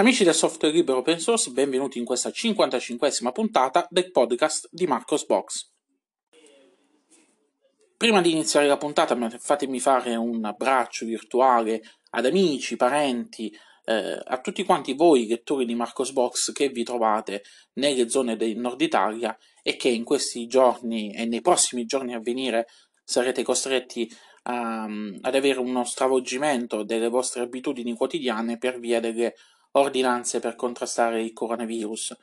Amici del software libero open source, benvenuti in questa 55esima puntata del podcast di Marcos Box. Prima di iniziare la puntata fatemi fare un abbraccio virtuale ad amici, parenti, eh, a tutti quanti voi lettori di Marcos Box che vi trovate nelle zone del nord Italia e che in questi giorni e nei prossimi giorni a venire sarete costretti a, ad avere uno stravolgimento delle vostre abitudini quotidiane per via delle ordinanze per contrastare il coronavirus.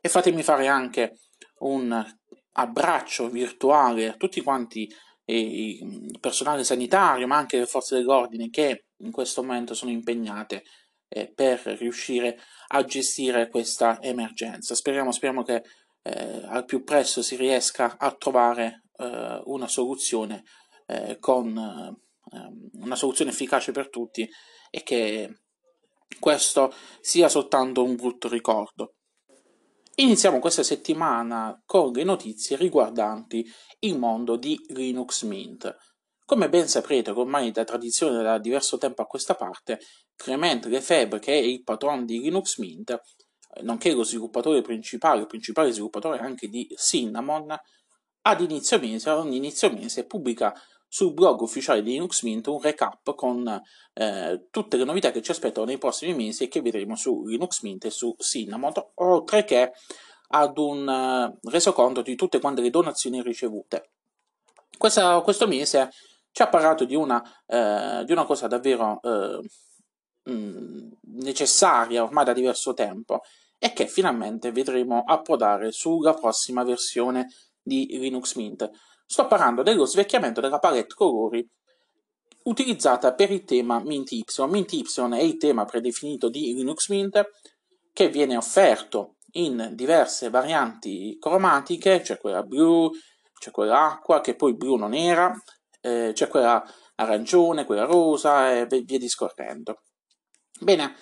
E fatemi fare anche un abbraccio virtuale a tutti quanti il personale sanitario, ma anche le forze dell'ordine che in questo momento sono impegnate eh, per riuscire a gestire questa emergenza. Speriamo, speriamo che eh, al più presto si riesca a trovare eh, una soluzione eh, con ehm, una soluzione efficace per tutti e che questo sia soltanto un brutto ricordo. Iniziamo questa settimana con le notizie riguardanti il mondo di Linux Mint. Come ben saprete, ormai da tradizione da diverso tempo a questa parte, Clement Lefebvre, che è il patrono di Linux Mint, nonché lo sviluppatore principale, principale sviluppatore anche di Cinnamon, ad inizio mese, ogni inizio mese pubblica sul blog ufficiale di Linux Mint un recap con eh, tutte le novità che ci aspettano nei prossimi mesi e che vedremo su Linux Mint e su Cinnamon, oltre che ad un uh, resoconto di tutte quante le donazioni ricevute. Questa, questo mese ci ha parlato di una, eh, di una cosa davvero eh, mh, necessaria ormai da diverso tempo e che finalmente vedremo approdare sulla prossima versione di Linux Mint. Sto parlando dello svecchiamento della palette colori utilizzata per il tema Mint Y. Mint Y è il tema predefinito di Linux Mint che viene offerto in diverse varianti cromatiche, c'è quella blu, c'è quella acqua, che poi blu non era, eh, c'è quella arancione, quella rosa e via discorrendo. Bene,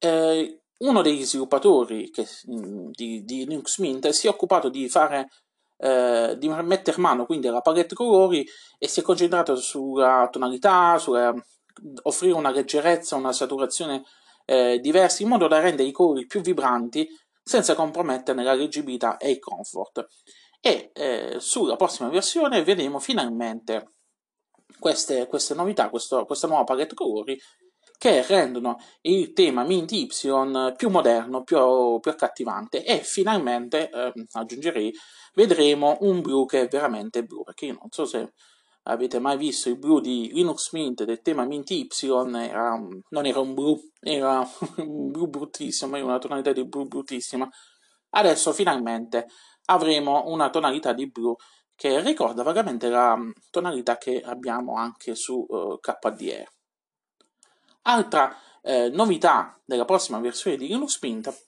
eh, uno degli sviluppatori che, di, di Linux Mint si è occupato di fare eh, di mettere mano quindi alla palette colori e si è concentrato sulla tonalità, sulla offrire una leggerezza, una saturazione eh, diversa in modo da rendere i colori più vibranti senza comprometterne la leggibilità e il comfort. E eh, sulla prossima versione vedremo finalmente queste, queste novità, questo, questa nuova palette colori che rendono il tema Mint Y più moderno, più, più accattivante e finalmente, eh, aggiungerei, vedremo un blu che è veramente blu, perché io non so se avete mai visto il blu di Linux Mint del tema Mint Y, era, non era un blu, era un blu bruttissimo, era una tonalità di blu bruttissima. Adesso finalmente avremo una tonalità di blu che ricorda vagamente la tonalità che abbiamo anche su uh, KDE. Altra eh, novità della prossima versione di Linux Mint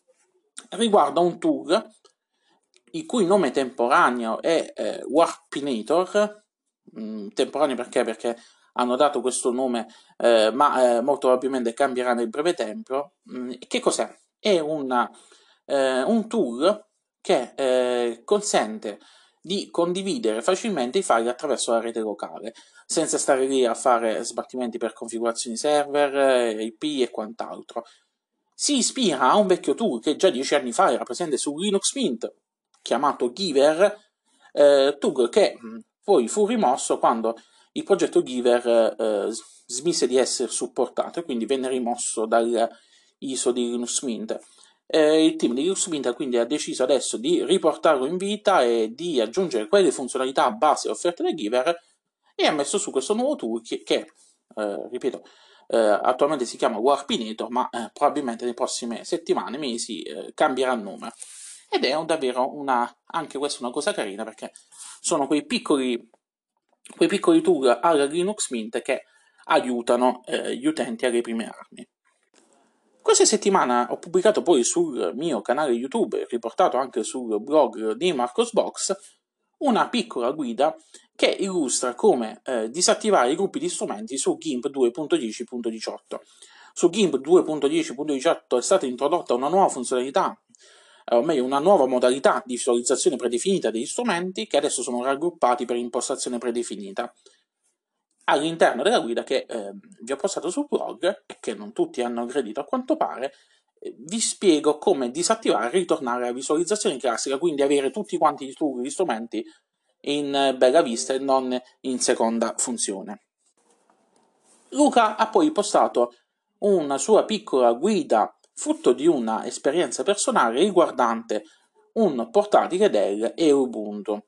riguarda un tool il cui nome temporaneo è eh, Warpinator, mm, temporaneo perché? Perché hanno dato questo nome, eh, ma eh, molto probabilmente cambierà nel breve tempo. Mm, che cos'è? È una, eh, un tool che eh, consente di condividere facilmente i file attraverso la rete locale, senza stare lì a fare sbattimenti per configurazioni server, IP e quant'altro. Si ispira a un vecchio tool che già dieci anni fa era presente su Linux Mint, chiamato Giver, eh, tool che poi fu rimosso quando il progetto Giver eh, smise di essere supportato e quindi venne rimosso dal ISO di Linux Mint eh, il team di Linux quindi ha deciso adesso di riportarlo in vita e di aggiungere quelle funzionalità base offerte da Giver e ha messo su questo nuovo tool che, che eh, ripeto, eh, attualmente si chiama Warpinator, ma eh, probabilmente nelle prossime settimane, mesi eh, cambierà nome. Ed è davvero una, anche questa una cosa carina perché sono quei piccoli, quei piccoli tool alla Linux Mint che aiutano eh, gli utenti alle prime armi. Questa settimana ho pubblicato poi sul mio canale YouTube, riportato anche sul blog di Marcos Box, una piccola guida che illustra come eh, disattivare i gruppi di strumenti su GIMP 2.10.18. Su GIMP 2.10.18 è stata introdotta una nuova funzionalità, eh, o meglio una nuova modalità di visualizzazione predefinita degli strumenti che adesso sono raggruppati per impostazione predefinita all'interno della guida che eh, vi ho postato sul blog e che non tutti hanno aggredito a quanto pare vi spiego come disattivare e ritornare alla visualizzazione classica, quindi avere tutti quanti gli strumenti in bella vista e non in seconda funzione. Luca ha poi postato una sua piccola guida frutto di una esperienza personale riguardante un portatile Dell e Ubuntu.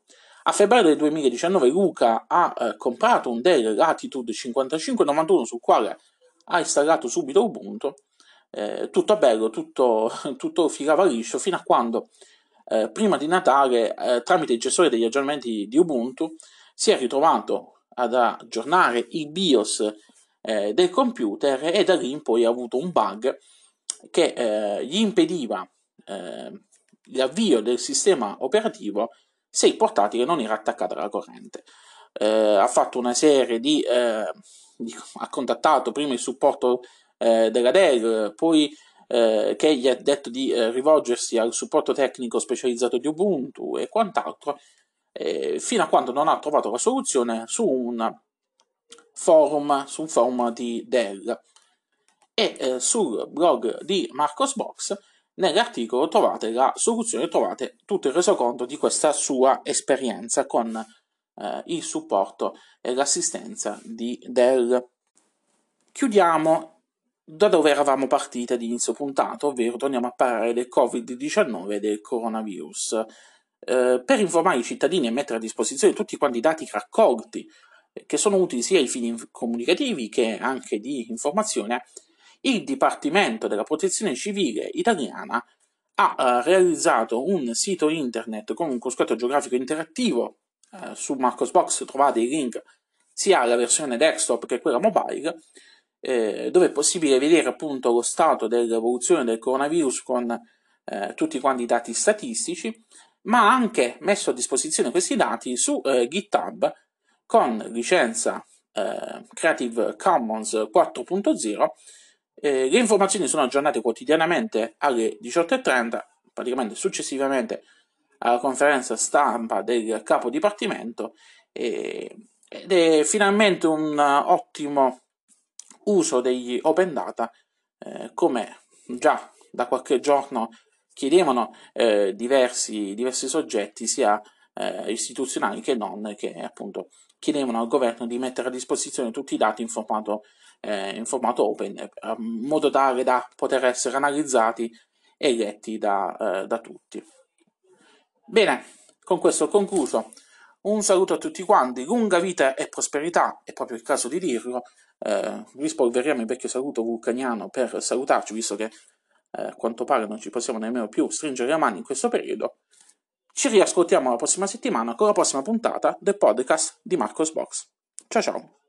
A febbraio del 2019 Luca ha eh, comprato un Dell Latitude 5591 sul quale ha installato subito Ubuntu. Eh, tutto bello, tutto, tutto filava liscio fino a quando eh, prima di Natale, eh, tramite il gestore degli aggiornamenti di Ubuntu, si è ritrovato ad aggiornare il BIOS eh, del computer e da lì in poi ha avuto un bug che eh, gli impediva eh, l'avvio del sistema operativo se il portatile non era attaccato alla corrente. Eh, ha fatto una serie di, eh, ha contattato prima il supporto eh, della Dell, poi eh, che gli ha detto di rivolgersi al supporto tecnico specializzato di Ubuntu e quant'altro, fino a quando non ha trovato la soluzione su un forum, su un forum di Dell e eh, sul blog di Marcosbox nell'articolo trovate la soluzione, trovate tutto il resoconto di questa sua esperienza con eh, il supporto e l'assistenza di Dell. Chiudiamo da dove eravamo partiti ad inizio puntato, ovvero torniamo a parlare del Covid-19 e del coronavirus. Eh, per informare i cittadini e mettere a disposizione tutti quanti i dati raccolti eh, che sono utili sia ai fini comunicativi che anche di informazione, il Dipartimento della Protezione Civile italiana ha eh, realizzato un sito internet con un prospetto geografico interattivo. Eh, su Marcosbox trovate i link sia alla versione desktop che quella mobile, eh, dove è possibile vedere appunto lo stato dell'evoluzione del coronavirus con eh, tutti quanti i dati statistici, ma ha anche messo a disposizione questi dati su eh, GitHub con licenza eh, Creative Commons 4.0 eh, le informazioni sono aggiornate quotidianamente alle 18.30, praticamente successivamente alla conferenza stampa del capo dipartimento ed è finalmente un ottimo uso degli open data eh, come già da qualche giorno chiedevano eh, diversi, diversi, soggetti sia eh, istituzionali che non che appunto chiedevano al governo di mettere a disposizione tutti i dati in formato eh, in formato open, eh, in modo tale da poter essere analizzati e letti da, eh, da tutti. Bene, con questo ho concluso. Un saluto a tutti quanti, lunga vita e prosperità, è proprio il caso di dirlo. Eh, rispolveriamo il vecchio saluto vulcaniano per salutarci, visto che eh, a quanto pare non ci possiamo nemmeno più stringere le mani in questo periodo. Ci riascoltiamo la prossima settimana con la prossima puntata del podcast di Marcos Box. Ciao ciao!